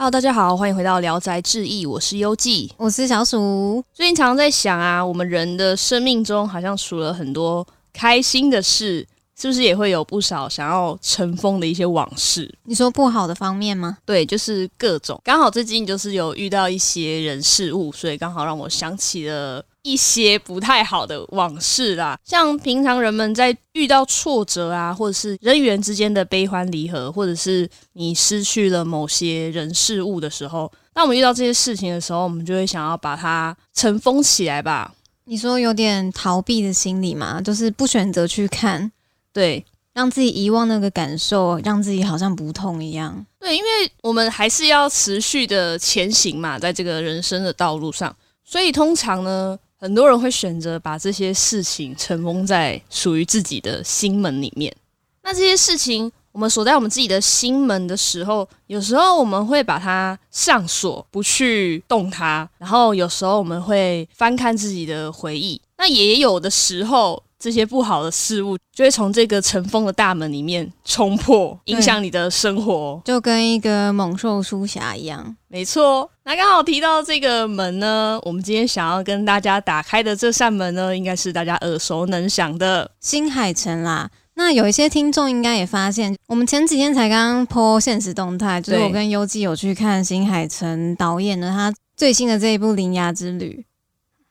Hello，大家好，欢迎回到《聊斋志异》，我是优记，我是小鼠。最近常常在想啊，我们人的生命中好像除了很多开心的事，是不是也会有不少想要尘封的一些往事？你说不好的方面吗？对，就是各种。刚好最近就是有遇到一些人事物，所以刚好让我想起了。一些不太好的往事啦，像平常人们在遇到挫折啊，或者是人与人之间的悲欢离合，或者是你失去了某些人事物的时候，当我们遇到这些事情的时候，我们就会想要把它尘封起来吧。你说有点逃避的心理嘛，就是不选择去看，对，让自己遗忘那个感受，让自己好像不痛一样。对，因为我们还是要持续的前行嘛，在这个人生的道路上，所以通常呢。很多人会选择把这些事情尘封在属于自己的心门里面。那这些事情，我们锁在我们自己的心门的时候，有时候我们会把它上锁，不去动它；然后有时候我们会翻看自己的回忆。那也有的时候。这些不好的事物就会从这个尘封的大门里面冲破，影响你的生活，就跟一个猛兽出匣一样。没错，那刚好提到这个门呢，我们今天想要跟大家打开的这扇门呢，应该是大家耳熟能详的新海诚啦。那有一些听众应该也发现，我们前几天才刚刚 po 现实动态，就是我跟优纪有去看新海诚导演的他最新的这一部《铃芽之旅》。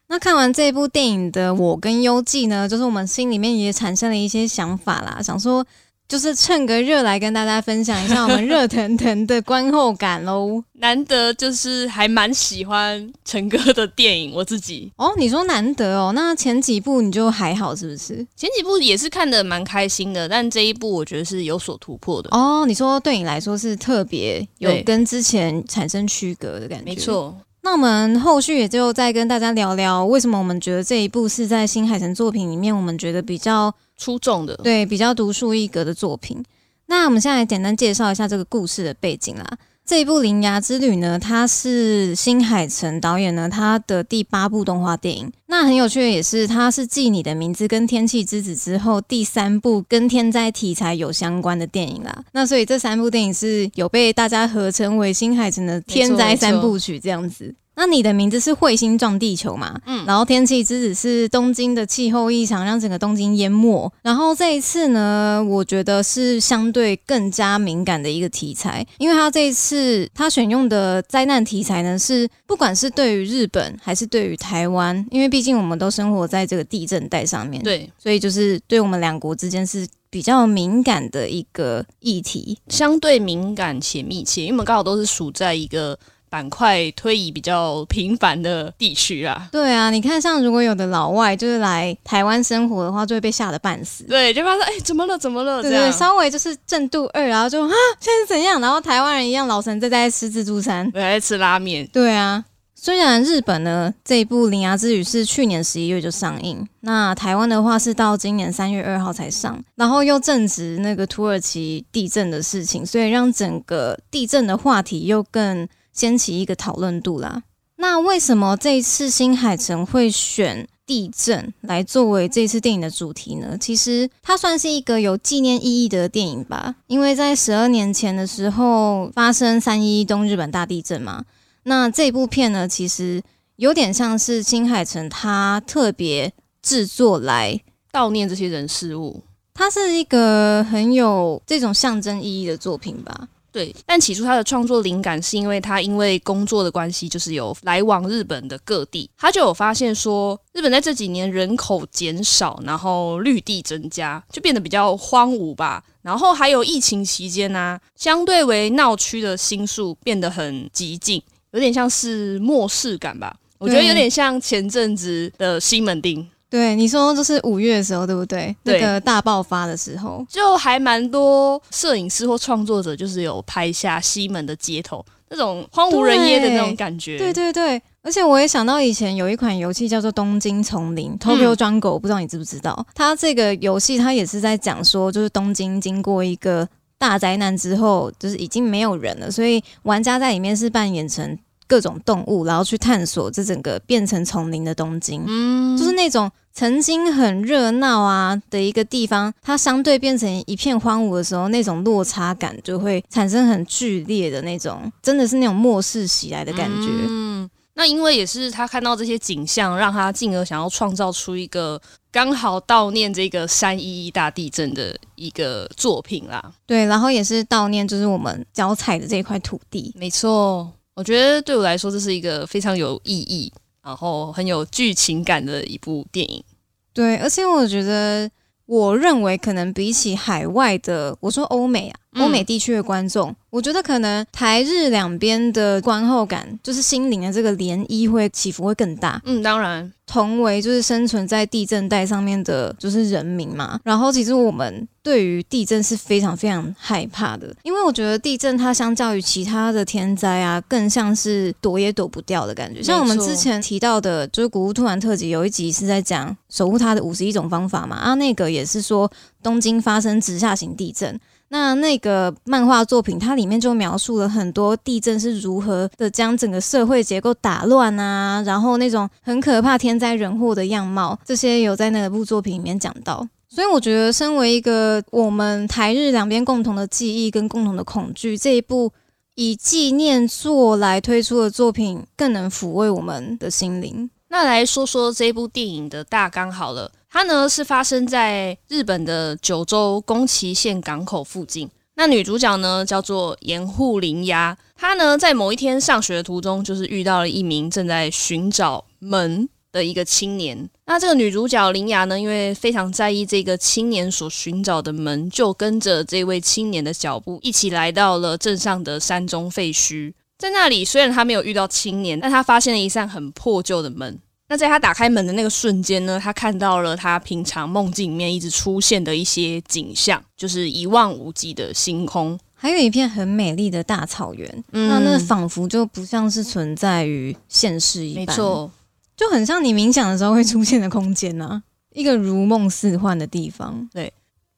那看完这部电影的我跟优纪呢，就是我们心里面也产生了一些想法啦，想说就是趁个热来跟大家分享一下我们热腾腾的观后感喽。难得就是还蛮喜欢陈哥的电影，我自己哦，你说难得哦，那前几部你就还好是不是？前几部也是看的蛮开心的，但这一部我觉得是有所突破的哦。你说对你来说是特别有跟之前产生区隔的感觉，没错。那我们后续也就再跟大家聊聊，为什么我们觉得这一部是在新海诚作品里面，我们觉得比较出众的，对，比较独树一格的作品。那我们现在简单介绍一下这个故事的背景啦。这一部《铃芽之旅》呢，它是新海诚导演呢他的第八部动画电影。那很有趣的也是，它是继你的名字跟天气之子之后第三部跟天灾题材有相关的电影啦。那所以这三部电影是有被大家合称为新海诚的天灾三部曲这样子。那你的名字是彗星撞地球嘛？嗯，然后天气之子是东京的气候异常让整个东京淹没。然后这一次呢，我觉得是相对更加敏感的一个题材，因为他这一次他选用的灾难题材呢，是不管是对于日本还是对于台湾，因为毕竟我们都生活在这个地震带上面，对，所以就是对我们两国之间是比较敏感的一个议题，相对敏感且密切，因为我们刚好都是处在一个。板块推移比较频繁的地区啦。对啊，你看，像如果有的老外就是来台湾生活的话，就会被吓得半死。对，就发现哎，怎么了？怎么了？对对，稍微就是震度二，然后就啊，现在怎样？然后台湾人一样老神在在吃自助餐，还在吃拉面。对啊，虽然日本呢这一部《铃芽之旅》是去年十一月就上映，那台湾的话是到今年三月二号才上，然后又正值那个土耳其地震的事情，所以让整个地震的话题又更。掀起一个讨论度啦。那为什么这一次新海诚会选地震来作为这次电影的主题呢？其实它算是一个有纪念意义的电影吧。因为在十二年前的时候发生三一东日本大地震嘛。那这部片呢，其实有点像是新海诚他特别制作来悼念这些人事物。它是一个很有这种象征意义的作品吧。对，但起初他的创作灵感是因为他因为工作的关系，就是有来往日本的各地，他就有发现说，日本在这几年人口减少，然后绿地增加，就变得比较荒芜吧。然后还有疫情期间呢，相对为闹区的心数变得很激进，有点像是末世感吧。我觉得有点像前阵子的西门町。对你说，就是五月的时候，对不对？那个大爆发的时候，就还蛮多摄影师或创作者，就是有拍下西门的街头那种荒无人烟的那种感觉。对对对，而且我也想到以前有一款游戏叫做《东京丛林》（Tokyo Jungle），不知道你知不知道？它这个游戏它也是在讲说，就是东京经过一个大灾难之后，就是已经没有人了，所以玩家在里面是扮演成。各种动物，然后去探索这整个变成丛林的东京，嗯，就是那种曾经很热闹啊的一个地方，它相对变成一片荒芜的时候，那种落差感就会产生很剧烈的那种，真的是那种末世袭来的感觉。嗯，那因为也是他看到这些景象，让他进而想要创造出一个刚好悼念这个三一一大地震的一个作品啦。对，然后也是悼念就是我们脚踩的这块土地。没错，我觉得对我来说这是一个非常有意义，然后很有剧情感的一部电影。对，而且我觉得，我认为可能比起海外的，我说欧美啊，欧美地区的观众，我觉得可能台日两边的观后感，就是心灵的这个涟漪会起伏会更大。嗯，当然，同为就是生存在地震带上面的，就是人民嘛。然后其实我们对于地震是非常非常害怕的，因为我觉得地震它相较于其他的天灾啊，更像是躲也躲不掉的感觉。像我们之前提到的，就是《古物突然特辑》有一集是在讲守护它的五十一种方法嘛，啊，那个也是说东京发生直下型地震。那那个漫画作品，它里面就描述了很多地震是如何的将整个社会结构打乱啊，然后那种很可怕天灾人祸的样貌，这些有在那部作品里面讲到。所以我觉得，身为一个我们台日两边共同的记忆跟共同的恐惧，这一部以纪念作来推出的作品，更能抚慰我们的心灵。那来说说这部电影的大纲好了。它呢是发生在日本的九州宫崎县港口附近。那女主角呢叫做岩户绫芽，她呢在某一天上学的途中，就是遇到了一名正在寻找门的一个青年。那这个女主角绫芽呢，因为非常在意这个青年所寻找的门，就跟着这位青年的脚步，一起来到了镇上的山中废墟。在那里，虽然他没有遇到青年，但他发现了一扇很破旧的门。那在他打开门的那个瞬间呢，他看到了他平常梦境里面一直出现的一些景象，就是一望无际的星空，还有一片很美丽的大草原。那那仿佛就不像是存在于现实一般，没错，就很像你冥想的时候会出现的空间呐，一个如梦似幻的地方。对。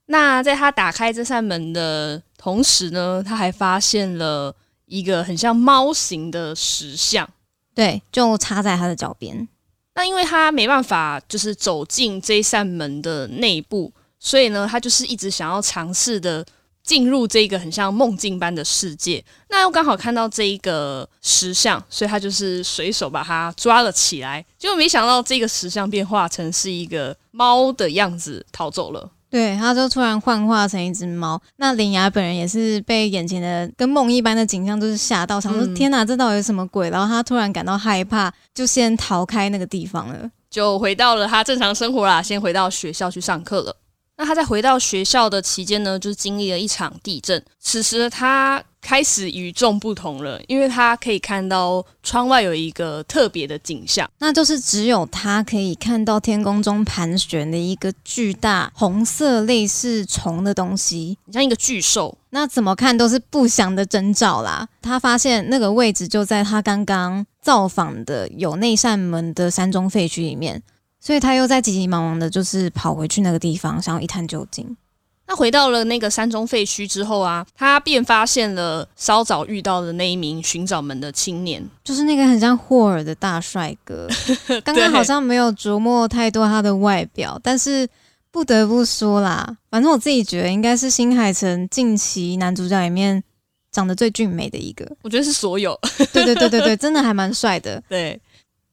那在他打开这扇门的同时呢，他还发现了一个很像猫形的石像，对，就插在他的脚边。那因为他没办法，就是走进这扇门的内部，所以呢，他就是一直想要尝试的进入这个很像梦境般的世界。那又刚好看到这一个石像，所以他就是随手把它抓了起来。结果没想到，这个石像变化成是一个猫的样子逃走了。对，他就突然幻化成一只猫。那林雅本人也是被眼前的跟梦一般的景象就是吓到，想说天哪，这到底是什么鬼？然后他突然感到害怕，就先逃开那个地方了，就回到了他正常生活啦，先回到学校去上课了。那他在回到学校的期间呢，就是经历了一场地震。此时他开始与众不同了，因为他可以看到窗外有一个特别的景象，那就是只有他可以看到天空中盘旋的一个巨大红色类似虫的东西，像一个巨兽。那怎么看都是不祥的征兆啦。他发现那个位置就在他刚刚造访的有那扇门的山中废墟里面。所以他又在急急忙忙的，就是跑回去那个地方，想要一探究竟。那回到了那个山中废墟之后啊，他便发现了稍早遇到的那一名寻找门的青年，就是那个很像霍尔的大帅哥。刚刚好像没有琢磨太多他的外表，但是不得不说啦，反正我自己觉得应该是新海诚近期男主角里面长得最俊美的一个。我觉得是所有。对对对对对，真的还蛮帅的。对。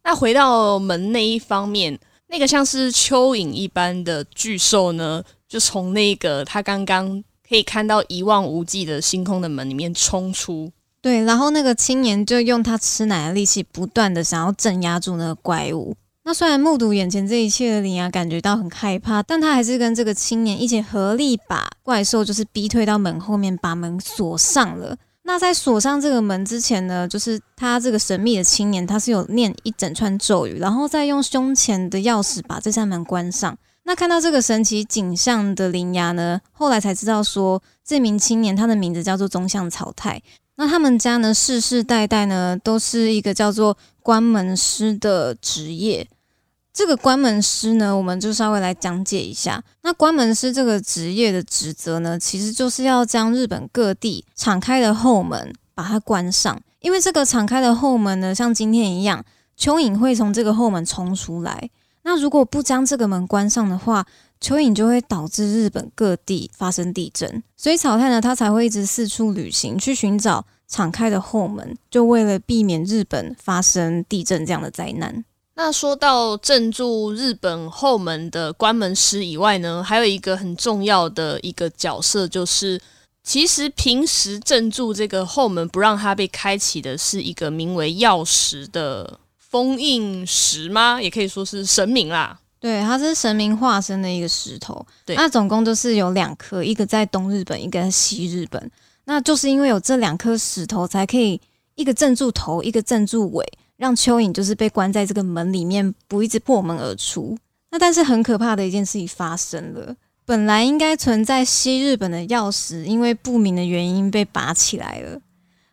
那回到门那一方面。那个像是蚯蚓一般的巨兽呢，就从那个他刚刚可以看到一望无际的星空的门里面冲出。对，然后那个青年就用他吃奶的力气，不断的想要镇压住那个怪物。那虽然目睹眼前这一切的林雅感觉到很害怕，但他还是跟这个青年一起合力把怪兽就是逼退到门后面，把门锁上了。那在锁上这个门之前呢，就是他这个神秘的青年，他是有念一整串咒语，然后再用胸前的钥匙把这扇门关上。那看到这个神奇景象的灵牙呢，后来才知道说，这名青年他的名字叫做宗相草太。那他们家呢，世世代代呢，都是一个叫做关门师的职业。这个关门师呢，我们就稍微来讲解一下。那关门师这个职业的职责呢，其实就是要将日本各地敞开的后门把它关上。因为这个敞开的后门呢，像今天一样，蚯蚓会从这个后门冲出来。那如果不将这个门关上的话，蚯蚓就会导致日本各地发生地震。所以草太呢，他才会一直四处旅行，去寻找敞开的后门，就为了避免日本发生地震这样的灾难。那说到镇住日本后门的关门师以外呢，还有一个很重要的一个角色，就是其实平时镇住这个后门不让它被开启的是一个名为药石的封印石吗？也可以说是神明啦。对，它是神明化身的一个石头。对那总共就是有两颗，一个在东日本，一个在西日本。那就是因为有这两颗石头，才可以一个镇住头，一个镇住尾，让蚯蚓就是被关在这个门里面，不一直破门而出。那但是很可怕的一件事情发生了，本来应该存在西日本的钥匙，因为不明的原因被拔起来了，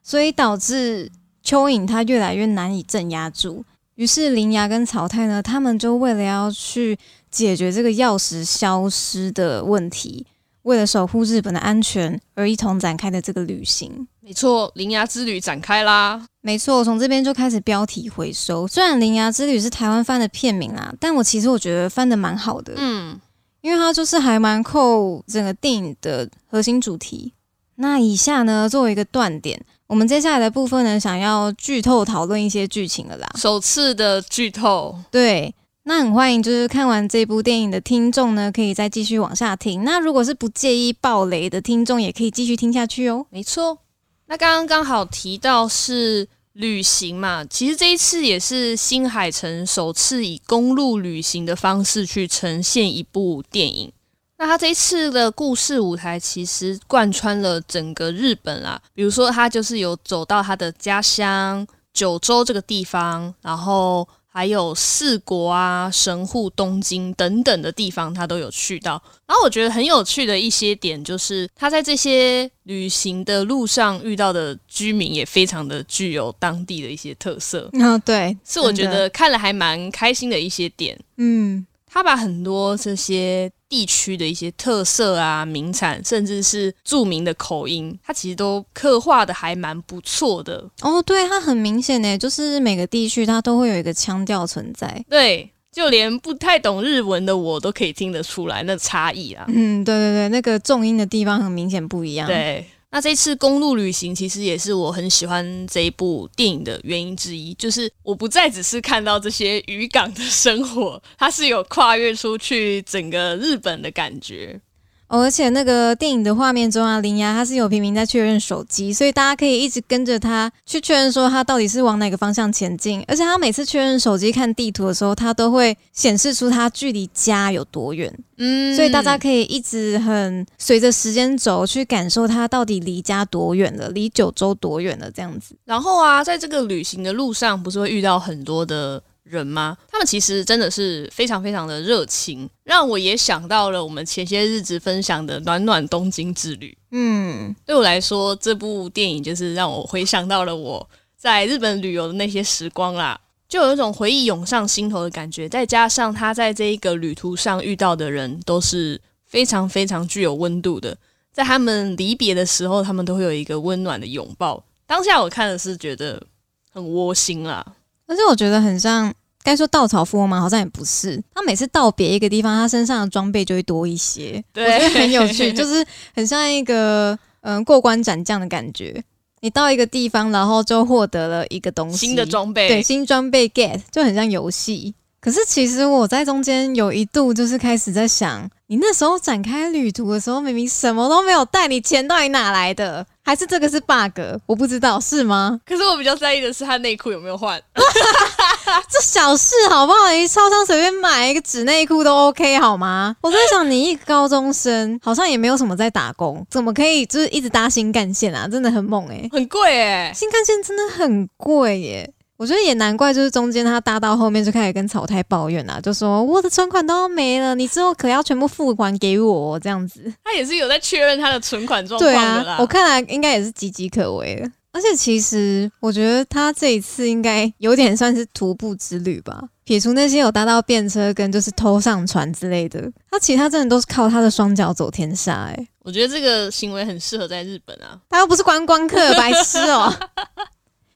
所以导致蚯蚓它越来越难以镇压住。于是铃芽跟草太呢，他们就为了要去解决这个钥匙消失的问题，为了守护日本的安全而一同展开的这个旅行。没错，铃芽之旅展开啦。没错，从这边就开始标题回收。虽然《铃芽之旅》是台湾翻的片名啦，但我其实我觉得翻的蛮好的，嗯，因为它就是还蛮扣整个电影的核心主题。那以下呢，作为一个断点，我们接下来的部分呢，想要剧透讨论一些剧情了啦。首次的剧透，对，那很欢迎就是看完这部电影的听众呢，可以再继续往下听。那如果是不介意暴雷的听众，也可以继续听下去哦。没错。那刚刚刚好提到是旅行嘛，其实这一次也是新海诚首次以公路旅行的方式去呈现一部电影。那他这一次的故事舞台其实贯穿了整个日本啦，比如说他就是有走到他的家乡九州这个地方，然后还有四国啊、神户、东京等等的地方，他都有去到。然后我觉得很有趣的一些点，就是他在这些旅行的路上遇到的居民也非常的具有当地的一些特色，嗯、对，是我觉得看了还蛮开心的一些点。嗯，他把很多这些地区的一些特色啊、名产，甚至是著名的口音，它其实都刻画的还蛮不错的。哦，对，它很明显呢，就是每个地区它都会有一个腔调存在。对，就连不太懂日文的我都可以听得出来那差异啊。嗯，对对对，那个重音的地方很明显不一样。，对，那这次公路旅行其实也是我很喜欢这一部电影的原因之一，就是我不再只是看到这些渔港的生活，它是有跨越出去整个日本的感觉。哦，而且那个电影的画面中啊，铃芽他是有频频在确认手机，所以大家可以一直跟着他去确认说他到底是往哪个方向前进。而且他每次确认手机看地图的时候，他都会显示出他距离家有多远，嗯所以大家可以一直很随着时间轴去感受他到底离家多远了，离九州多远了这样子。然后啊，在这个旅行的路上，不是会遇到很多的人吗？他们其实真的是非常非常的热情，让我也想到了我们前些日子分享的暖暖东京之旅。嗯，对我来说，这部电影就是让我回想到了我在日本旅游的那些时光啦，就有一种回忆涌上心头的感觉。再加上他在这一个旅途上遇到的人都是非常非常具有温度的，在他们离别的时候，他们都会有一个温暖的拥抱。当下我看的是觉得很窝心啦。而且我觉得很像，该说稻草富翁吗？好像也不是。他每次道别一个地方，他身上的装备就会多一些，对我觉得很有趣，就是很像一个嗯过关斩将的感觉。你到一个地方，然后就获得了一个东西，新的装备，对新装备 get 就很像游戏。可是其实我在中间有一度就是开始在想，你那时候展开旅途的时候，明明什么都没有带，你钱到底哪来的？还是这个是 bug？我不知道是吗？可是我比较在意的是他内裤有没有换。这小事好不好？你超商随便买一个纸内裤都 OK 好吗？我在想，你一个高中生好像也没有什么在打工，怎么可以就是一直搭新干线啊？真的很猛诶、很贵哎、新干线真的很贵耶。我觉得也难怪，就是中间他搭到后面就开始跟草太抱怨啊，就说我的存款都要没了，你之后可要全部付还给我哦这样子。他也是有在确认他的存款状况对的啦。啊，我看来应该也是岌岌可危了。而且其实我觉得他这一次应该有点算是徒步之旅吧，撇除那些有搭到便车跟就是偷上船之类的，他其他真的都是靠他的双脚走天下、欸。我觉得这个行为很适合在日本啊。他又不是观光客，白痴哦、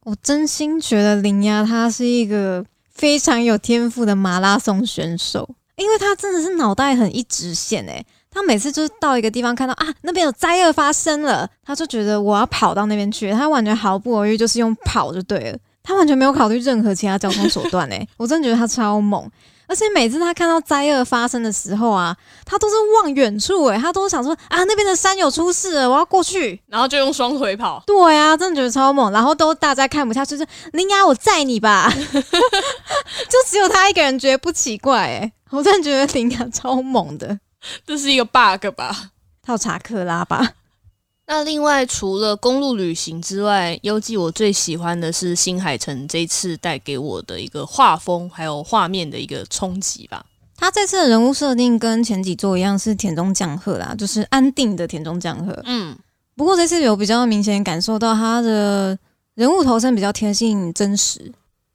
我真心觉得林亚他是一个非常有天赋的马拉松选手，因为他真的是脑袋很一直线诶、他每次就是到一个地方看到啊那边有灾厄发生了，他就觉得我要跑到那边去，他完全毫不犹豫就是用跑就对了，他完全没有考虑任何其他交通手段诶、我真的觉得他超猛。而且每次他看到灾厄发生的时候啊，他都是望远处诶、他都想说啊那边的山有出事了，我要过去。然后就用双腿跑。对啊，真的觉得超猛，然后都大家看不下去，就是林雅，我载你吧，就只有他一个人觉得不奇怪诶，我真的觉得林雅超猛的，这是一个 bug 吧？套查克拉吧，那另外，除了公路旅行之外，优记我最喜欢的是新海诚这次带给我的一个画风还有画面的一个冲击吧。他这次的人物设定跟前几作一样是田中将贺啦，就是安定的田中将贺，嗯，不过这次有比较明显感受到他的人物头身比较贴近真实，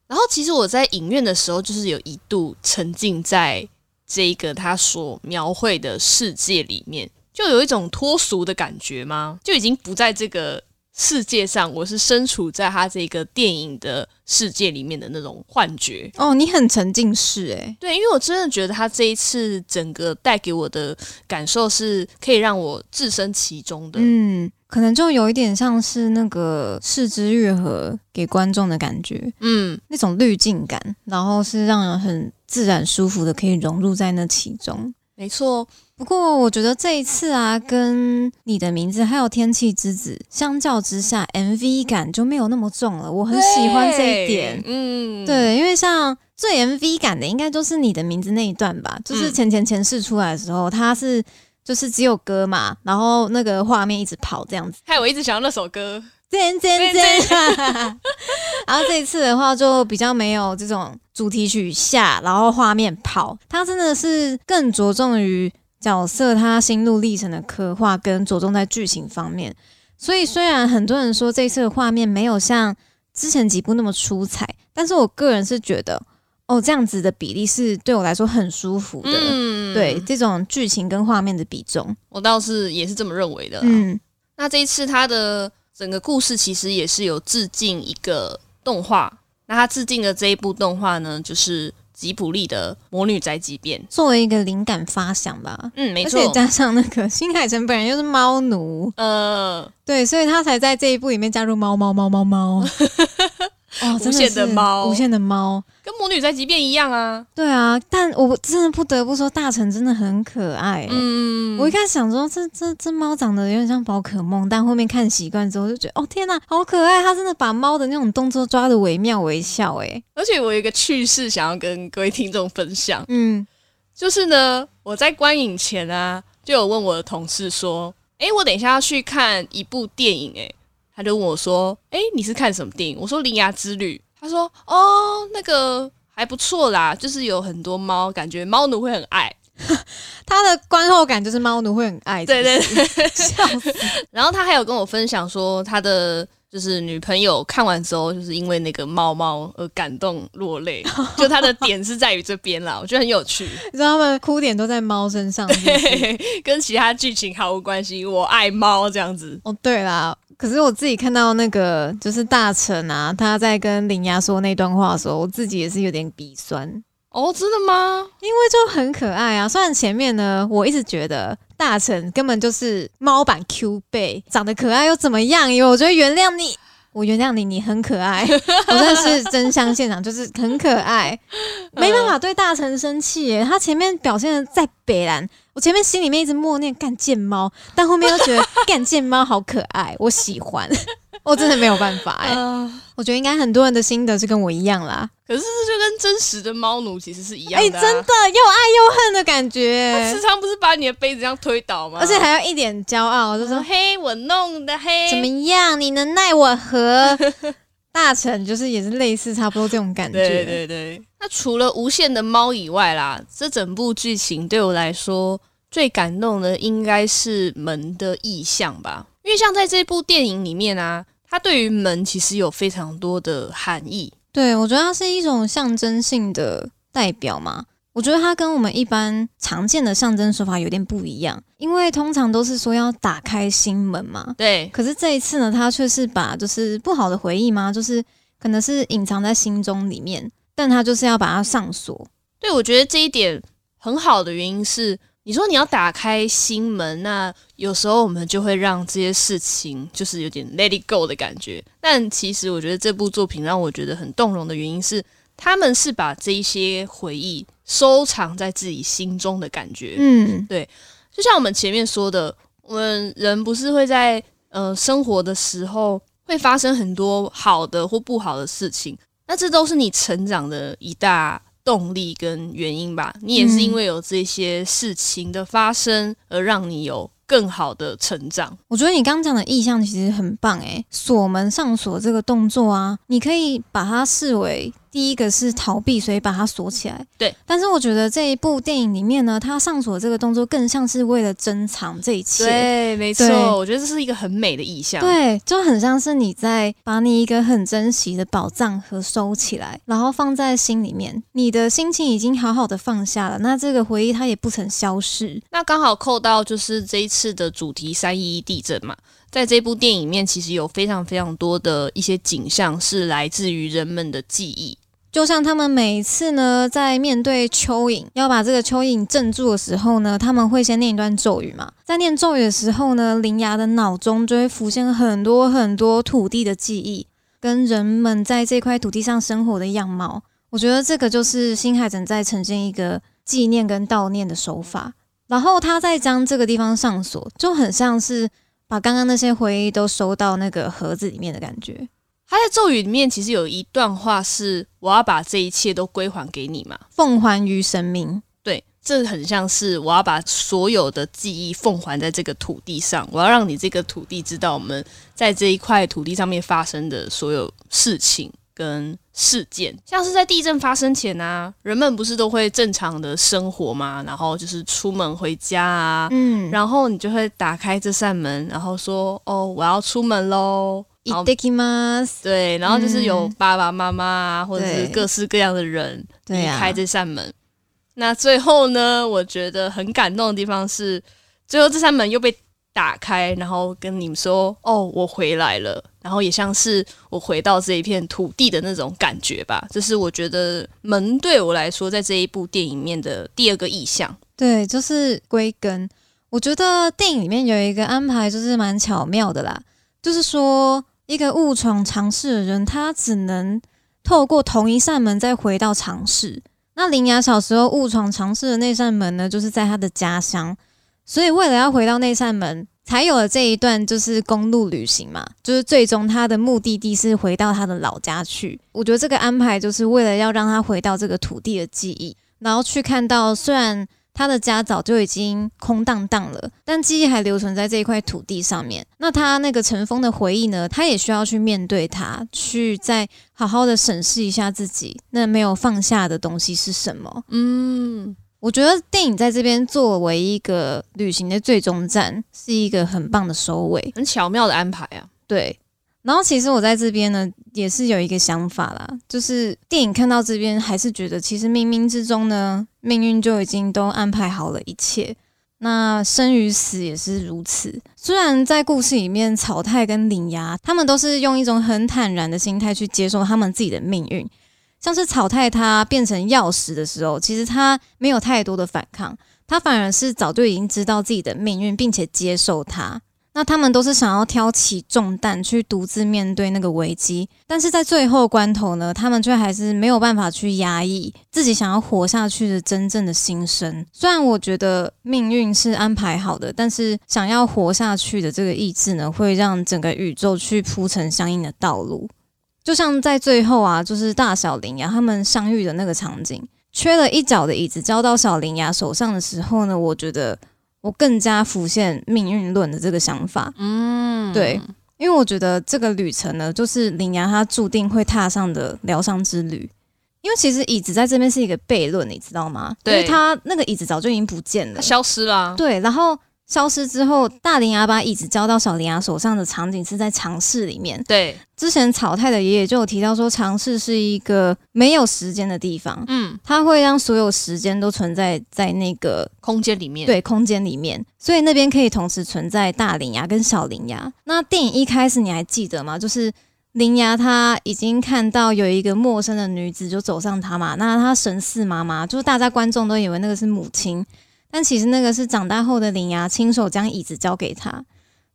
然后其实我在影院的时候，就是有一度沉浸在这一个他所描绘的世界里面，就有一种脱俗的感觉吗？就已经不在这个世界上，我是身处在他这个电影的世界里面的那种幻觉。哦，你很沉浸式诶。对，因为我真的觉得他这一次整个带给我的感受是可以让我置身其中的。嗯，可能就有一点像是那个《四之愈合》给观众的感觉，嗯，那种滤镜感，然后是让人很自然舒服的可以融入在那其中。没错，不过我觉得这一次啊，跟你的名字还有天气之子相较之下，MV 感就没有那么重了。我很喜欢这一点对。嗯，对，因为像最 MV 感的，应该就是你的名字那一段吧，就是嗯前前前世出来的时候，它是就是只有歌嘛，然后那个画面一直跑这样子，害我一直想要那首歌。真真 真。然后这一次的话，就比较没有这种主题曲下，然后画面跑，它真的是更着重于角色他心路历程的刻画，跟着重在剧情方面。所以虽然很多人说这一次的画面没有像之前几部那么出彩，但是我个人是觉得，哦，这样子的比例是对我来说很舒服的。嗯，对这种剧情跟画面的比重，我倒是也是这么认为的。嗯，那这一次他的整个故事其实也是有致敬一个动画，那他致敬的这一部动画呢，就是吉卜力的《魔女宅急便》。作为一个灵感发想吧，嗯，没错而且。加上那个新海诚本人又是猫奴，呃，对，所以他才在这一部里面加入猫猫猫猫猫。无限的猫无限的猫，跟《魔女宅急便》一样啊。对啊，但我真的不得不说，大成真的很可爱、欸。嗯，我一开始想说，这这这猫长得有点像宝可梦，但后面看习惯之后就觉得，哦天哪，好可爱！它真的把猫的那种动作抓的惟妙惟肖、欸，而且我有一个趣事想要跟各位听众分享，嗯，就是呢，我在观影前啊，就有问我的同事说：“诶，我等一下要去看一部电影。”诶，他就问我说：“诶，你是看什么电影？”我说《铃芽之旅》。他说：“哦，那个还不错啦，就是有很多猫，感觉猫奴会很爱。他的观后感就是猫奴会很爱，对对 笑死。然后他还有跟我分享说，他的就是女朋友看完之后，就是因为那个猫猫而感动落泪，就他的点是在于这边啦，我觉得很有趣。你知道他们哭点都在猫身上跟其他剧情毫无关系，我爱猫这样子。哦，对啦，可是我自己看到那个就是大臣啊，他在跟林芽说那段话的时候，我自己也是有点鼻酸，哦，真的吗？因为就很可爱啊。虽然前面呢，我一直觉得大臣根本就是猫版 Q 贝，长得可爱又怎么样？因为我觉得原谅你。我原谅你，你很可爱，我真的是真香现场，就是很可爱，没办法对大成生气耶。他前面表现的再北兰，我前面心里面一直默念干贱猫，但后面又觉得干贱猫好可爱，我喜欢，我 真的没有办法哎。呃，我觉得应该很多人的心得是跟我一样啦，可是这就跟真实的猫奴其实是一样哎、的、啊。真的又爱又恨的感觉时，常不是把你的杯子这样推倒吗？而且还要一点骄傲，就说就说嘿，我弄的嘿，怎么样？你能奈我何？大臣就是也是类似差不多这种感觉，对对对。那除了无限的猫以外啦，这整部剧情对我来说最感动的应该是门的意象吧，因为像在这部电影里面啊，它对于门其实有非常多的含义。对，我觉得它是一种象征性的代表嘛。我觉得它跟我们一般常见的象征手法有点不一样，因为通常都是说要打开心门嘛，对，可是这一次呢，它却是把就是不好的回忆嘛，就是可能是隐藏在心中里面，但它就是要把它上锁。对，我觉得这一点很好的原因是，你说你要打开心门，那有时候我们就会让这些事情就是有点 let it go 的感觉。但其实我觉得这部作品让我觉得很动容的原因是，他们是把这一些回忆收藏在自己心中的感觉。嗯，对就像我们前面说的，我们人不是会在呃生活的时候会发生很多好的或不好的事情，那这都是你成长的一大动力跟原因吧。你也是因为有这些事情的发生，而让你有更好的成长。我觉得你刚刚讲的意向其实很棒诶，锁门上锁这个动作啊，你可以把它视为第一个是逃避，所以把它锁起来。对，但是我觉得这一部电影里面呢，它上锁这个动作更像是为了珍藏这一切。对，没错，我觉得这是一个很美的意象。对，就很像是你在把你一个很珍惜的宝藏盒收起来，然后放在心里面，你的心情已经好好的放下了，那这个回忆它也不曾消逝。那刚好扣到就是这一次的主题三一一地震嘛，在这部电影里面，其实有非常非常多的一些景象是来自于人们的记忆。就像他们每次呢，在面对蚯蚓要把这个蚯蚓镇住的时候呢，他们会先念一段咒语嘛。在念咒语的时候呢，林芽的脑中就会浮现很多很多土地的记忆，跟人们在这块土地上生活的样貌。我觉得这个就是新海诚在呈现一个纪念跟悼念的手法。然后他再将这个地方上锁，就很像是把刚刚那些回忆都收到那个盒子里面的感觉。他在咒语里面其实有一段话是“我要把这一切都归还给你”嘛。奉还于神明，对，这很像是我要把所有的记忆奉还在这个土地上，我要让你这个土地知道我们在这一块土地上面发生的所有事情跟事件。像是在地震发生前啊，人们不是都会正常的生活吗？然后就是出门回家啊，嗯，然后你就会打开这扇门，然后说：“哦，我要出门喽。”然后いってきます。对，然后就是有嗯爸爸妈妈啊，或者是对各式各样的人对啊离开这扇门。那最后呢，我觉得很感动的地方是，最后这扇门又被打开，然后跟你们说：“哦，我回来了。”然后也像是我回到这一片土地的那种感觉吧。这是我觉得门对我来说，在这一部电影里面的第二个意象。对，就是归根。我觉得电影里面有一个安排，就是蛮巧妙的啦。就是说， 一个误闯尝试的人，他只能透过同一扇门再回到尝试。那林雅小时候误闯尝试的那扇门呢，就是在他的家乡，所以为了要回到那扇门，才有了这一段就是公路旅行嘛。就是最终他的目的地是回到他的老家去。我觉得这个安排就是为了要让他回到这个土地的记忆，然后去看到虽然。他的家早就已经空荡荡了，但记忆还留存在这一块土地上面。那他那个尘封的回忆呢？他也需要去面对它，去再好好的审视一下自己那没有放下的东西是什么。嗯，我觉得电影在这边作为一个旅行的最终站，是一个很棒的收尾。很巧妙的安排啊。对，然后其实我在这边呢，也是有一个想法啦，就是电影看到这边，还是觉得其实冥冥之中呢，命运就已经都安排好了一切。那生与死也是如此。虽然在故事里面，草太跟铃芽他们都是用一种很坦然的心态去接受他们自己的命运，像是草太他变成药石的时候，其实他没有太多的反抗，他反而是早就已经知道自己的命运，并且接受它。那他们都是想要挑起重担去独自面对那个危机，但是在最后关头呢，他们却还是没有办法去压抑自己想要活下去的真正的心声。虽然我觉得命运是安排好的，但是想要活下去的这个意志呢，会让整个宇宙去铺成相应的道路。就像在最后啊，就是大小羚羊他们相遇的那个场景，缺了一角的椅子交到小羚羊手上的时候呢，我觉得。我更加浮现命运论的这个想法，嗯，对，因为我觉得这个旅程呢，就是羚羊他注定会踏上的疗伤之旅。因为其实椅子在这边是一个悖论，你知道吗？对因为他那个椅子早就已经不见了它，消失了。对，然后消失之后，大羚羊把椅子交到小羚羊手上的场景是在尝试里面。对，之前草太的爷爷就有提到说，尝试是一个没有时间的地方，嗯，它会让所有时间都存在在那个空间里面，对空间里面，所以那边可以同时存在大羚牙跟小羚牙。那电影一开始你还记得吗？就是林芽她已经看到有一个陌生的女子就走上她嘛，那她神似妈妈，就是大家观众都以为那个是母亲，但其实那个是长大后的林芽亲手将椅子交给他，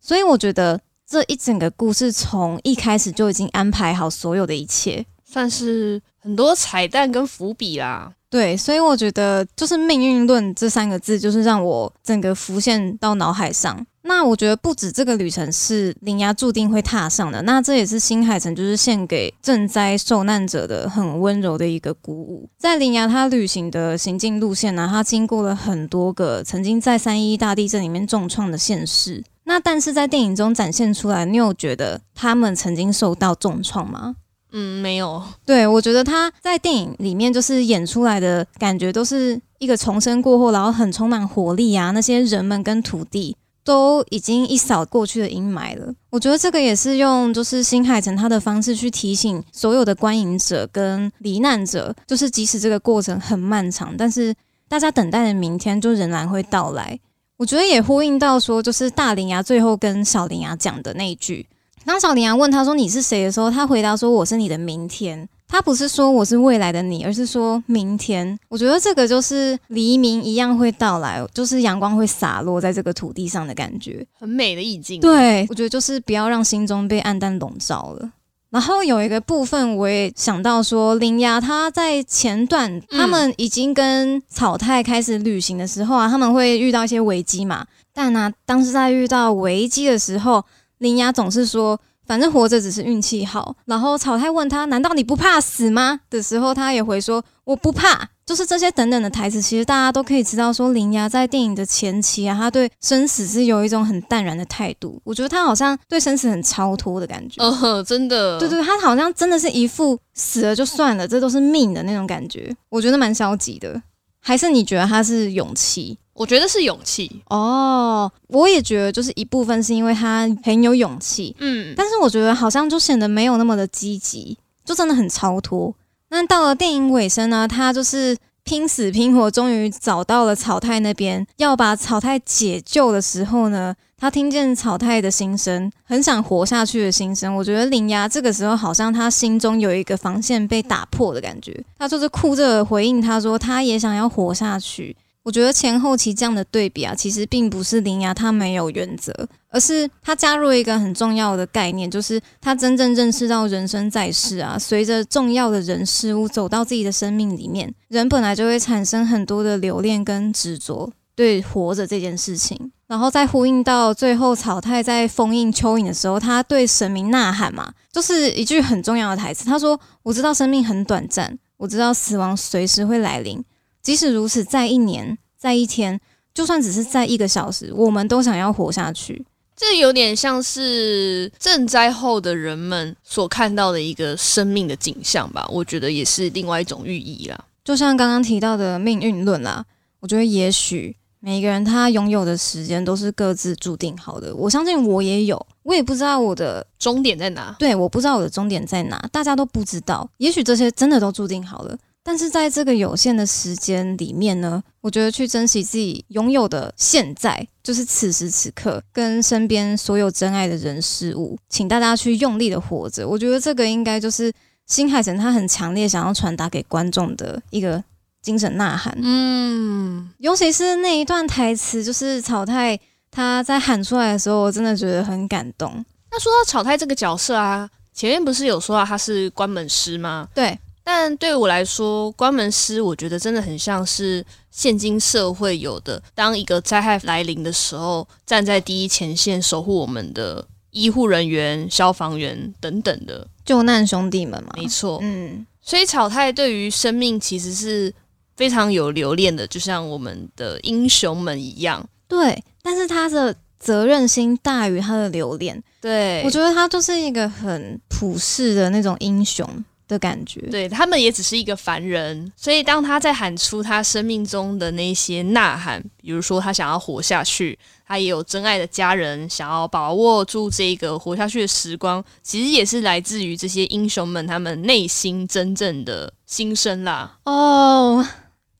所以我觉得这一整个故事从一开始就已经安排好所有的一切，算是很多彩蛋跟伏笔啦。对，所以我觉得就是命运论这三个字，就是让我整个浮现到脑海上。那我觉得不止这个旅程是林芽注定会踏上的，那这也是新海诚就是献给赈灾受难者的很温柔的一个鼓舞。在林芽他旅行的行进路线呢，他经过了很多个曾经在三一大地震里面重创的县市。那但是在电影中展现出来，你有觉得他们曾经受到重创吗？嗯，没有。对我觉得他在电影里面就是演出来的感觉都是一个重生过后，然后很充满活力啊，那些人们跟土地都已经一扫过去的阴霾了。我觉得这个也是用就是新海诚他的方式去提醒所有的观影者跟罹难者，就是即使这个过程很漫长，但是大家等待的明天就仍然会到来。我觉得也呼应到说，就是大林牙最后跟小林牙讲的那一句。当小林牙问他说：“你是谁？”的时候，他回答说：“我是你的明天。”他不是说我是未来的你，而是说明天。我觉得这个就是黎明一样会到来，就是阳光会洒落在这个土地上的感觉，很美的意境。对，我觉得就是不要让心中被暗淡笼罩了。然后有一个部分，我也想到说，林芽他在前段他们已经跟草太开始旅行的时候啊，他们会遇到一些危机嘛。但呢，当时在遇到危机的时候，林芽总是说：“反正活着只是运气好。”然后草太问他：“难道你不怕死吗？”的时候，他也回说：“我不怕。”就是这些等等的台词，其实大家都可以知道，说林芽在电影的前期啊，他对生死是有一种很淡然的态度。我觉得他好像对生死很超脱的感觉。嗯，真的。对对，他好像真的是一副死了就算了，这都是命的那种感觉。我觉得蛮消极的。还是你觉得他是勇气？我觉得是勇气哦，我也觉得就是一部分是因为他很有勇气，嗯，但是我觉得好像就显得没有那么的积极，就真的很超脱。那到了电影尾声呢，他就是拼死拼活，终于找到了草太那边，要把草太解救的时候呢，他听见草太的心声，很想活下去的心声。我觉得林芽这个时候好像他心中有一个防线被打破的感觉，他就是哭着回应他说，他也想要活下去。我觉得前后期这样的对比啊，其实并不是林芽他没有原则，而是他加入一个很重要的概念，就是他真正认识到人生在世啊，随着重要的人事物走到自己的生命里面，人本来就会产生很多的留恋跟执着，对活着这件事情。然后再呼应到最后，草太在封印蚯蚓的时候，他对神明呐喊嘛，就是一句很重要的台词，他说：“我知道生命很短暂，我知道死亡随时会来临。”即使如此，在一年，在一天，就算只是在一个小时，我们都想要活下去。这有点像是赈灾后的人们所看到的一个生命的景象吧？我觉得也是另外一种寓意啦。就像刚刚提到的命运论啦，我觉得也许每个人他拥有的时间都是各自注定好的。我相信我也有，我也不知道我的终点在哪。对，我不知道我的终点在哪，大家都不知道。也许这些真的都注定好了。但是在这个有限的时间里面呢，我觉得去珍惜自己拥有的现在，就是此时此刻跟身边所有真爱的人事物，请大家去用力的活着。我觉得这个应该就是新海诚他很强烈想要传达给观众的一个精神呐喊。嗯，尤其是那一段台词，就是草太他在喊出来的时候，我真的觉得很感动。那说到草太这个角色啊，前面不是有说到他是关门师吗？对。但对我来说，关门师我觉得真的很像是现今社会有的，当一个灾害来临的时候，站在第一前线守护我们的医护人员、消防员等等的救难兄弟们嘛。没错，嗯，所以草太对于生命其实是非常有留恋的，就像我们的英雄们一样。对，但是他的责任心大于他的留恋。对，我觉得他就是一个很普世的那种英雄。的感觉，对他们也只是一个凡人，所以当他在喊出他生命中的那些呐喊，比如说他想要活下去，他也有真爱的家人，想要把握住这个活下去的时光，其实也是来自于这些英雄们他们内心真正的心声啦。哦，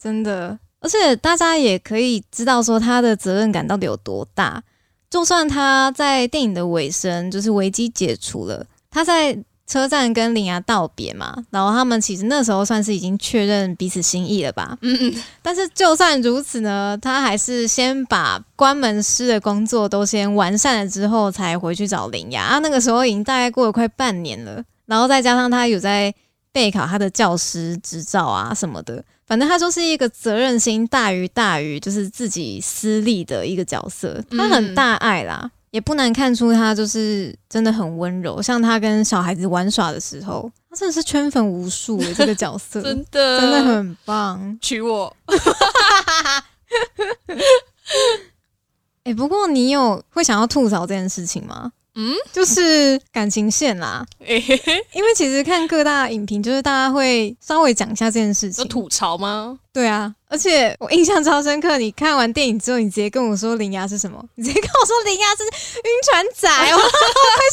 真的，而且大家也可以知道说他的责任感到底有多大，就算他在电影的尾声就是危机解除了，他在。车站跟林芽道别嘛，然后他们其实那时候算是已经确认彼此心意了吧。嗯嗯，但是就算如此呢，他还是先把关门师的工作都先完善了之后，才回去找林芽。啊，那个时候已经大概过了快半年了，然后再加上他有在备考他的教师执照啊什么的，反正他就是一个责任心大于大于就是自己私利的一个角色，他很大爱啦。也不难看出他就是真的很温柔，像他跟小孩子玩耍的时候，他真的是圈粉无数这个角色，真的真的很棒。娶我，哎、不过你有会想要吐槽这件事情吗？嗯，就是感情线啦，因为其实看各大影评，就是大家会稍微讲一下这件事情。有吐槽吗？对啊，而且我印象超深刻，你看完电影之后，你直接跟我说铃芽是什么？你直接跟我说铃芽是晕船仔，我快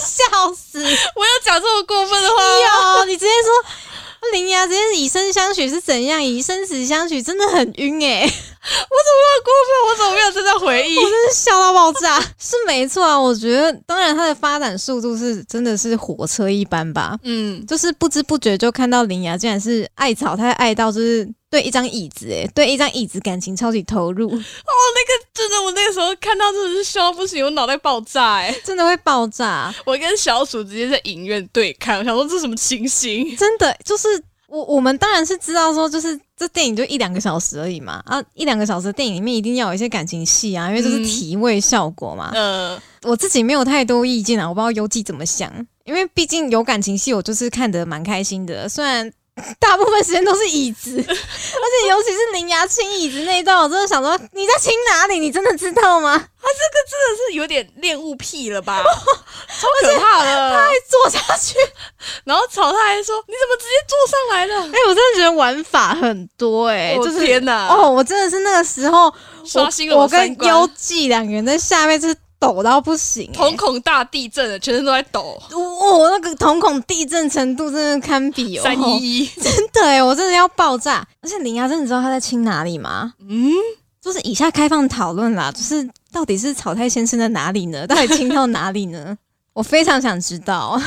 笑死！我要讲这么过分的话？有，你直接说铃芽直接以身相许是怎样？以生死相许真的很晕哎、我怎么那么过分？我怎么没有这段回忆？我真是笑到爆炸。是没错啊，我觉得当然它的发展速度是真的是火车一般吧，嗯，就是不知不觉就看到铃芽竟然是爱草他爱到就是对一张椅子哎、对一张椅子感情超级投入，哦，那个真的，我那个时候看到真的是笑到不行，我脑袋爆炸哎、真的会爆炸。我跟小鼠直接在影院对看，我想说这什么情形？真的就是我我们当然是知道说，就是这电影就一两个小时而已嘛，啊，一两个小时的电影里面一定要有一些感情戏啊，因为这是嗯提味效果嘛。嗯，我自己没有太多意见啊，我不知道游记怎么想，因为毕竟有感情戏，我就是看得蛮开心的，虽然。大部分时间都是椅子，而且尤其是铃芽亲椅子那一段，我真的想说你在亲哪里？你真的知道吗？他 这个真的是有点恋物癖了吧？超可怕的！再坐下去，然后草他还说：“你怎么直接坐上来了哎、我真的觉得玩法很多哎、我就是天哪哦，我真的是那个时候刷新了我跟我三观优记两个人在下面就是抖到不行、欸，瞳孔大地震了，全身都在抖。我我那个瞳孔地震程度真的堪比哦，三一一，真的哎，我真的要爆炸！而且林芽真的知道他在亲哪里吗？嗯，就是以下开放讨论啦，就是到底是草太先生在哪里呢？到底亲到哪里呢？我非常想知道。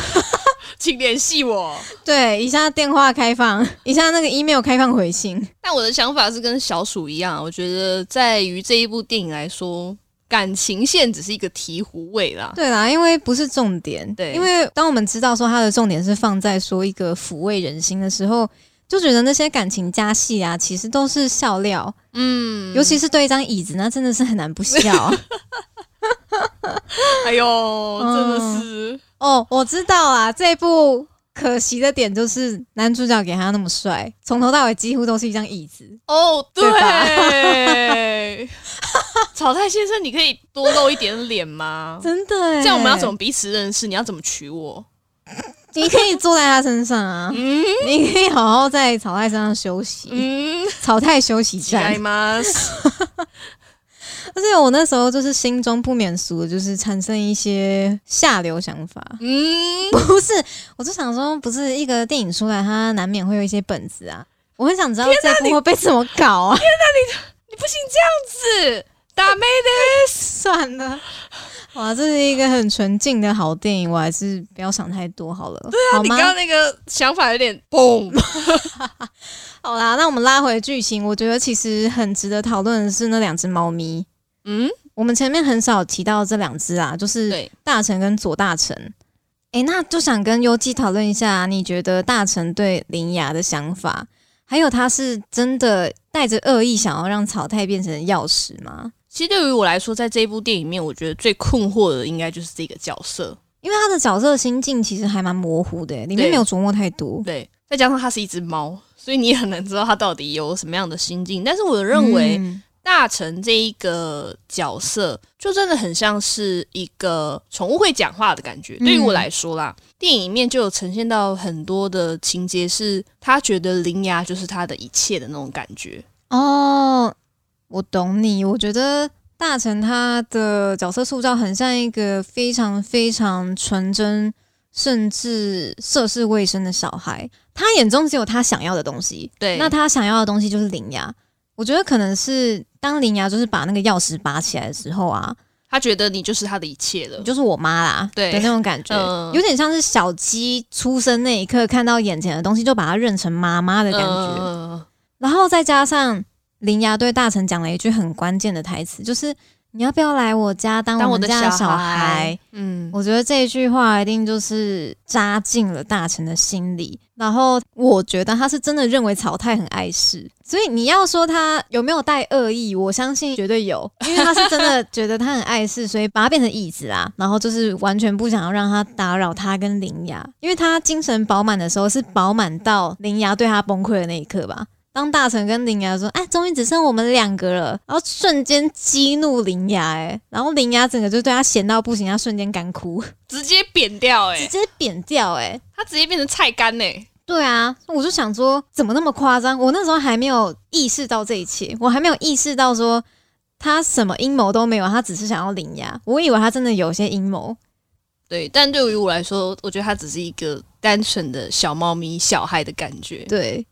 请联系我。对，以下电话开放，以下那个 email 开放回信。但我的想法是跟小鼠一样，我觉得在于这一部电影来说，感情线只是一个醍醐味啦。对啦，因为不是重点。对因为当我们知道说它的重点是放在说一个抚慰人心的时候，就觉得那些感情加戏啊，其实都是笑料。嗯，尤其是对一张椅子，那真的是很难不笑。哎呦，真的是，哦，我知道啊，这一部可惜的点就是男主角给他那么帅，从头到尾几乎都是一张椅子。哦，对吧对。草太先生，你可以多露一点脸吗？真的哎，这样我们要怎么？彼此认识？你要怎么娶我？你可以坐在他身上啊，嗯 你可以好好在草太身上休息，嗯，草太休息来站。吗？而且我那时候就是心中不免俗，就是产生一些下流想法。嗯，不是，我就想说，不是一个电影出来，它难免会有一些本子啊。我很想知道这部会被怎么搞啊！天哪，你你不行这样子，打妹的。算了，哇，这是一个很纯净的好电影，我还是不要想太多好了，好吗你刚？刚那个想法有点 嘣，好啦，那我们拉回剧情，我觉得其实很值得讨论的是那两只猫咪。嗯，我们前面很少提到这两只啊，就是，大成跟左大成。诶，那就想跟优基讨论一下，你觉得大成对林雅的想法，还有他是真的带着恶意想要让草太变成钥匙吗？其实对于我来说，在这一部电影里面，我觉得最困惑的应该就是这个角色。因为他的角色心境其实还蛮模糊的，里面没有琢磨太多。对，再加上他是一只猫，所以你也很难知道他到底有什么样的心境。但是我认为嗯大成这一个角色，就真的很像是一个宠物会讲话的感觉。嗯对于我来说啦，电影里面就有呈现到很多的情节，是他觉得铃牙就是他的一切的那种感觉。哦，我懂你。我觉得大成他的角色塑造很像一个非常非常纯真，甚至涉世未深的小孩。他眼中只有他想要的东西，对，那他想要的东西就是灵牙。我觉得可能是当灵牙就是把那个钥匙拔起来的时候啊，他觉得你就是他的一切了你。就是我妈啦，对的那种感觉，嗯有点像是小鸡出生那一刻看到眼前的东西，就把它认成妈妈的感觉。嗯然后再加上林芽对大臣讲了一句很关键的台词，就是你要不要来我家当我的们家的小孩孩？，嗯，我觉得这一句话一定就是扎进了大臣的心里。然后我觉得他是真的认为草太很碍事，所以你要说他有没有带恶意，我相信绝对有，因为他是真的觉得他很碍事，所以把他变成椅子啊，然后就是完全不想要让他打扰他跟林芽，因为他精神饱满的时候是饱满到林芽对他崩溃的那一刻吧。当大臣跟林牙说：“哎，终于只剩我们两个了。”然后瞬间激怒林牙，哎，然后林牙整个就对他闲到不行，他瞬间干哭。直接扁掉、欸，直接扁掉、欸，他直接变成菜干呢、欸。对啊，我就想说，怎么那么夸张？我那时候还没有意识到这一切，我还没有意识到说他什么阴谋都没有，他只是想要领牙。我以为他真的有些阴谋。对，但对于我来说，我觉得他只是一个单纯的小猫咪、小孩的感觉。对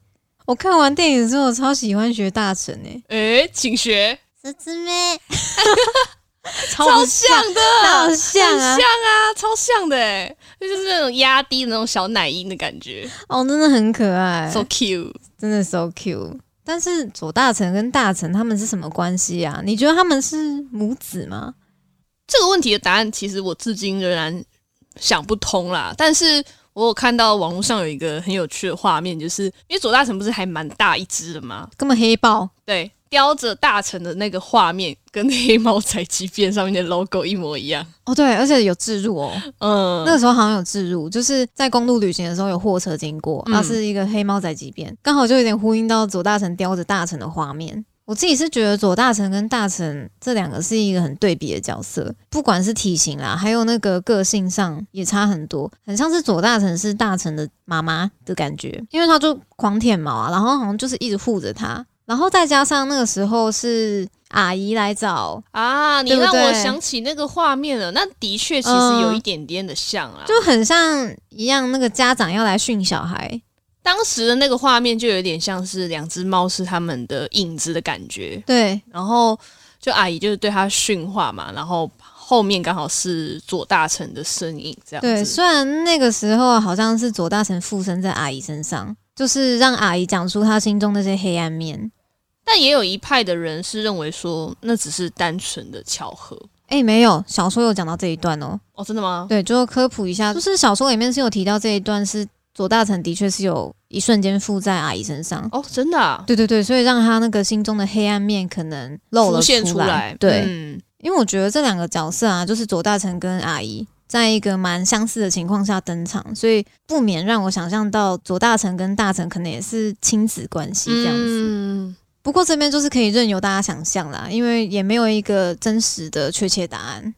我看完电影之后，超喜欢学大成诶、诶，请学，十姊妹，超超像的，超像啊很像啊，超像的哎，就是那种压低的那种小奶音的感觉哦，真的很可爱，so cute。真的 so cute。但是左大臣跟大臣他们是什么关系啊？你觉得他们是母子吗？这个问题的答案，其实我至今仍然想不通啦。但是我有看到网络上有一个很有趣的画面，就是因为左大臣不是还蛮大一只的吗？根本黑豹对，叼着大臣的那个画面，跟黑猫宅急便上面的 logo 一模一样。哦，对，而且有置入哦。嗯，那个时候好像有置入，就是在公路旅行的时候有货车经过，嗯它是一个黑猫仔急便，刚好就有点呼应到左大臣叼着大臣的画面。我自己是觉得左大臣跟大臣这两个是一个很对比的角色，不管是体型啦，还有那个个性上也差很多，很像是左大臣是大臣的妈妈的感觉，因为他就狂舔毛啊，然后好像就是一直护着他，然后再加上那个时候是阿姨来找啊，你让我想起那个画面了。那的确其实有一点点的像啊，就很像一样，那个家长要来训小孩，当时的那个画面就有点像是两只猫是他们的影子的感觉。对，然后就阿姨就是对他训话嘛，然后后面刚好是左大臣的身影这样对，虽然那个时候好像是左大臣附身在阿姨身上，就是让阿姨讲出他心中那些黑暗面。但也有一派的人是认为说那只是单纯的巧合。哎，没有，小说有讲到这一段哦。哦，真的吗？对，就科普一下，就是小说里面是有提到这一段，是左大成的确是有一瞬间附在阿姨身上。哦，真的、啊，对对对，所以让他那个心中的黑暗面可能露了出出来。对，嗯，因为我觉得这两个角色啊，就是左大成跟阿姨，在一个蛮相似的情况下登场，所以不免让我想象到左大臣跟大臣可能也是亲子关系这样子。嗯不过这边就是可以任由大家想象啦，因为也没有一个真实的确切答案。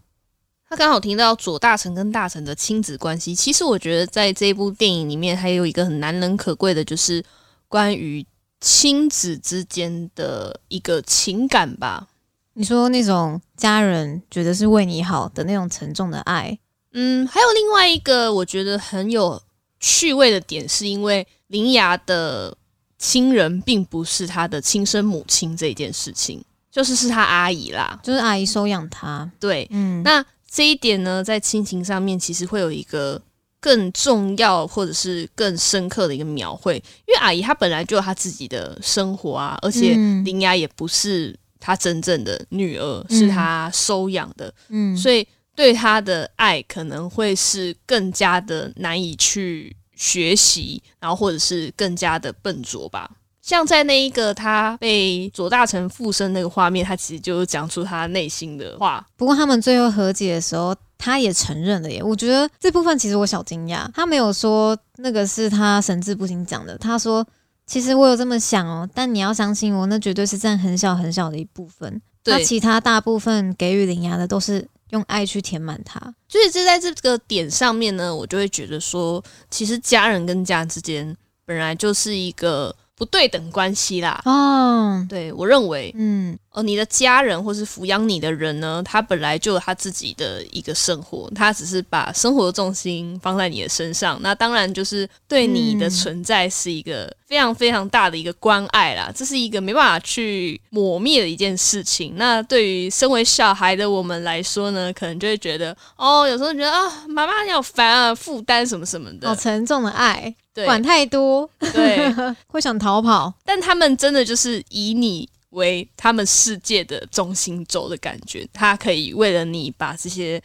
他刚好听到左大臣跟大臣的亲子关系。其实我觉得在这部电影里面还有一个很难能可贵的，就是关于亲子之间的一个情感吧。你说那种家人觉得是为你好的那种沉重的爱，嗯，还有另外一个我觉得很有趣味的点，是因为林芽的亲人并不是他的亲生母亲这件事情，就是是他阿姨啦。就是阿姨收养他。对，嗯，那这一点呢，在亲情上面其实会有一个更重要或者是更深刻的一个描绘，因为阿姨她本来就有她自己的生活啊，而且嗯。林芽也不是她真正的女儿，是她收养的，嗯，所以对她的爱可能会是更加的难以去学习，然后或者是更加的笨拙吧。像在那一个他被左大成附身那个画面，他其实就讲出他内心的话，不过他们最后和解的时候，他也承认了耶。我觉得这部分其实我小惊讶，他没有说那个是他神志不清讲的，他说其实我有这么想哦，但你要相信我，那绝对是占很小很小的一部分。那，其他大部分给予灵牙的都是用爱去填满它。所以这在这个点上面呢，我就会觉得说，其实家人跟家人之间本来就是一个不对等关系啦。哦，对我认为，嗯，而哦，你的家人或是抚养你的人呢，他本来就有他自己的一个生活，他只是把生活的重心放在你的身上，那当然就是对你的存在是一个非常非常大的一个关爱啦，这是一个没办法去抹灭的一件事情。那对于身为小孩的我们来说呢，可能就会觉得，哦，有时候觉得啊，妈妈你好烦啊，负担什么什么的，好沉重的爱，对管太多，对，会想逃跑。但他们真的就是以你为他们世界的中心轴的感觉，他可以为了你把这些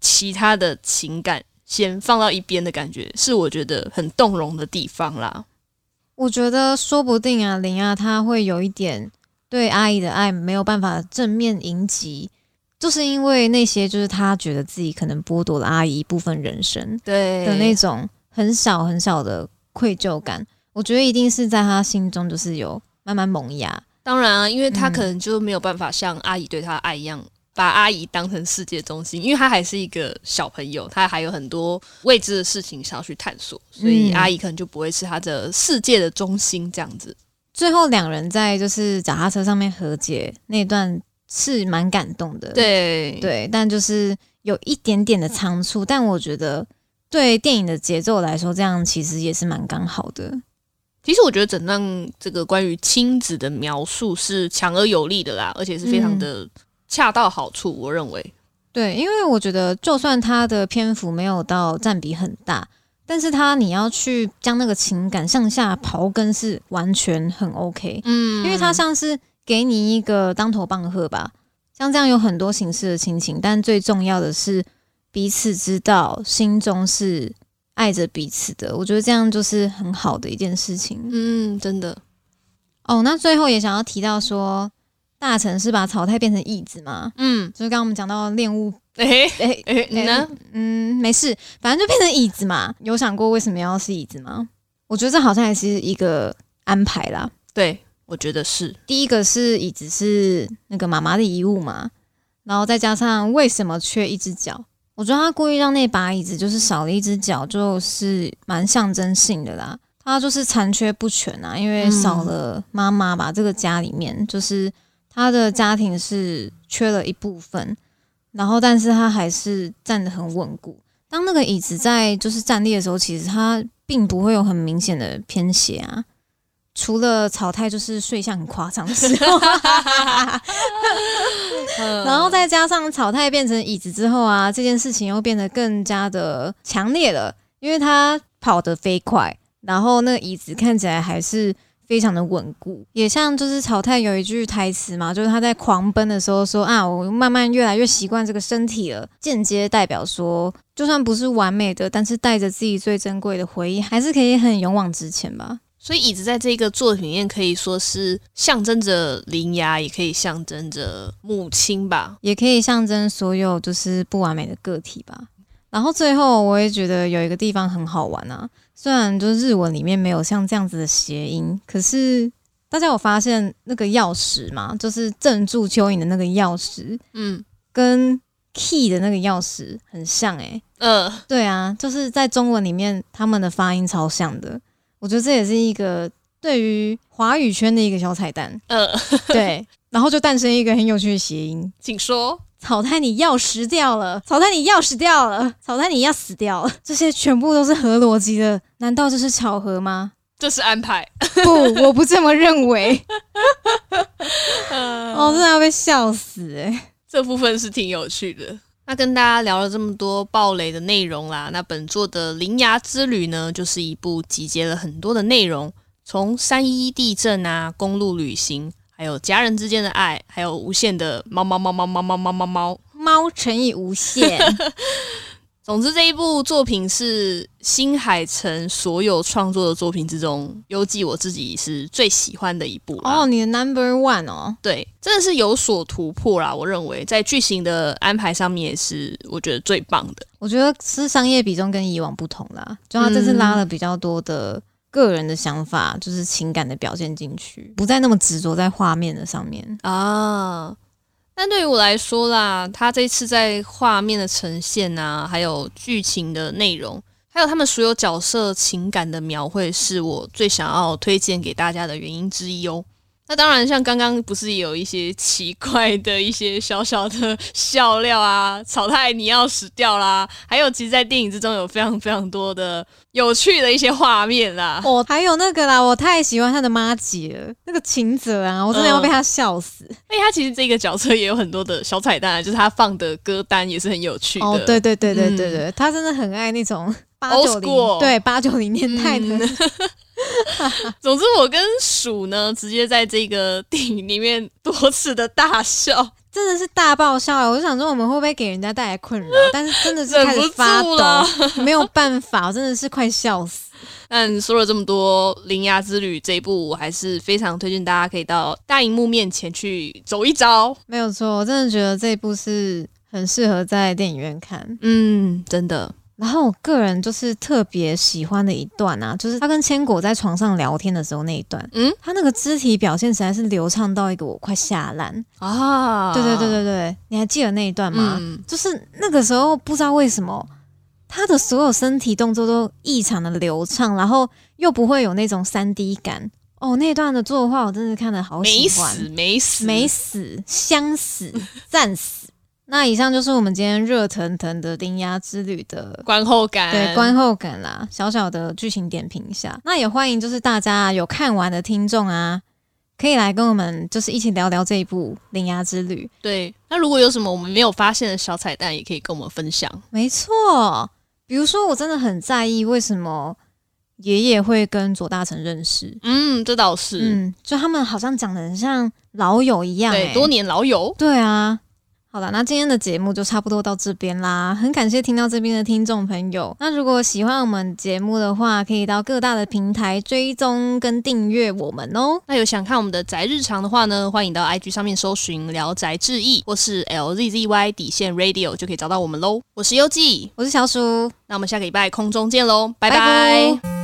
其他的情感先放到一边的感觉，是我觉得很动容的地方啦。我觉得说不定啊，林啊，他会有一点对阿姨的爱没有办法正面迎击，就是因为那些就是他觉得自己可能剥夺了阿姨一部分人生对的那种很小很小的愧疚感。我觉得一定是在他心中就是有慢慢萌芽。当然啊，因为他嗯可能就没有办法像阿姨对他的爱一样，把阿姨当成世界中心，因为他还是一个小朋友，他还有很多未知的事情想要去探索，所以嗯阿姨可能就不会是他的世界的中心这样子。最后两人在就是脚踏车上面和解那段是蛮感动的。对对，但就是有一点点的仓促，但我觉得对电影的节奏来说，这样其实也是蛮刚好的。其实我觉得整段这个关于亲子的描述是强而有力的啦，而且是非常的恰到好处。我认为，对，因为我觉得就算它的篇幅没有到占比很大，但是它你要去将那个情感向下刨根是完全很 OK，嗯因为它像是给你一个当头棒喝吧，像这样有很多形式的亲情，但最重要的是彼此知道心中是爱着彼此的，我觉得这样就是很好的一件事情。嗯，真的，哦，那最后也想要提到说，大臣是把草太变成椅子嘛？嗯，就是刚刚我们讲到恋物，诶、哎、诶、你呢？嗯，没事，反正就变成椅子嘛。有想过为什么要是椅子吗？我觉得这好像也是一个安排啦。对，我觉得是，第一个是椅子是那个妈妈的遗物嘛，然后再加上为什么缺一只脚？我觉得他故意让那把椅子就是少了一只脚，就是蛮象征性的啦。他就是残缺不全啊，因为嗯少了妈妈吧，这个家里面就是他的家庭是缺了一部分，然后但是他还是站得很稳固。当那个椅子在就是站立的时候，其实他并不会有很明显的偏斜啊，除了草太就是睡相很夸张的时候，然后再加上草太变成椅子之后啊，这件事情又变得更加的强烈了，因为他跑得飞快，然后那个椅子看起来还是非常的稳固，也像就是草太有一句台词嘛，就是他在狂奔的时候说啊，我慢慢越来越习惯这个身体了，间接代表说，就算不是完美的，但是带着自己最珍贵的回忆，还是可以很勇往直前吧。所以椅子在这个作品里面可以说是象征着灵牙，也可以象征着母亲吧。也可以象征所有就是不完美的个体吧。然后最后我也觉得有一个地方很好玩啊，虽然就日文里面没有像这样子的谐音，可是大家有发现那个钥匙吗？就是镇住蚯蚓的那个钥匙，嗯，跟 key 的那个钥匙很像诶、呃，对啊，就是在中文里面他们的发音超像的。我觉得这也是一个对于华语圈的一个小彩蛋。呃，对，然后就诞生一个很有趣的谐音。请说。草太你钥匙掉了，草太你钥匙掉了，草太你要死掉了，这些全部都是合逻辑的，难道这是巧合吗？这是安排。不，我不这么认为。呃哦，真的要被笑死哎、这部分是挺有趣的。那跟大家聊了这么多暴雷的内容啦，那本作的《铃芽之旅》呢，就是一部集结了很多的内容，从三一地震啊、公路旅行，还有家人之间的爱，还有无限的猫猫猫猫猫猫猫猫猫。猫乘以无限，总之，这一部作品是新海诚所有创作的作品之中，游记我自己是最喜欢的一部。哦，你的 number one 哦，对，真的是有所突破啦。我认为在剧情的安排上面也是我觉得最棒的。我觉得是商业比重跟以往不同啦，就他这次拉了比较多的个人的想法，就是情感的表现进去，不再那么执着在画面的上面。啊。但对于我来说啦，他这次在画面的呈现啊，还有剧情的内容，还有他们所有角色情感的描绘，是我最想要推荐给大家的原因之一哦。那当然，像刚刚不是有一些奇怪的一些小小的笑料啊，草太你要死掉啦，还有其实，在电影之中有非常非常多的有趣的一些画面啦。哦，还有那个啦，我太喜欢他的妈姐了，那个秦泽啊，我真的要被他笑死。哎、他其实这个角色也有很多的小彩蛋啊，就是他放的歌单也是很有趣的。哦，对对对对对对，他真的很爱那种八九零对八九零年代的。嗯 总之，我跟鼠呢，直接在这个电影里面多次的大笑，真的是大爆笑欸！我就想说，我们会不会给人家带来困扰？但是真的是开始发抖，没有办法，我真的是快笑死。但说了这么多，《铃芽之旅》这一部，我还是非常推荐大家可以到大荧幕面前去走一遭。没有错，我真的觉得这一部是很适合在电影院看。嗯，真的，然后我个人就是特别喜欢的一段啊，就是他跟千果在床上聊天的时候那一段，嗯，他那个肢体表现实在是流畅到一个我快下烂。啊，对对对对对，你还记得那一段吗？嗯，就是那个时候不知道为什么。他的所有身体动作都异常的流畅，然后又不会有那种三 D 感哦。那段的作画我真的看的好喜欢，死没死没死，香死，战死。那以上就是我们今天热腾腾的《铃芽之旅》的观后感，对观后感啦，小小的剧情点评一下。那也欢迎就是大家有看完的听众啊，可以来跟我们就是一起聊聊这一部《铃芽之旅》。对。那如果有什么我们没有发现的小彩蛋，也可以跟我们分享。没错，比如说我真的很在意为什么爷爷会跟左大成认识。嗯，这倒是，嗯，就他们好像讲的很像老友一样、对，欸，多年老友。对啊。好了，那今天的节目就差不多到这边啦。很感谢听到这边的听众朋友。那如果喜欢我们节目的话，可以到各大的平台追踪跟订阅我们哦。那有想看我们的宅日常的话呢，欢迎到 IG 上面搜寻“聊宅志异”或是 LZZY 底线 Radio 就可以找到我们喽。我是优记，我是小鼠，那我们下个礼拜空中见喽，拜拜拜拜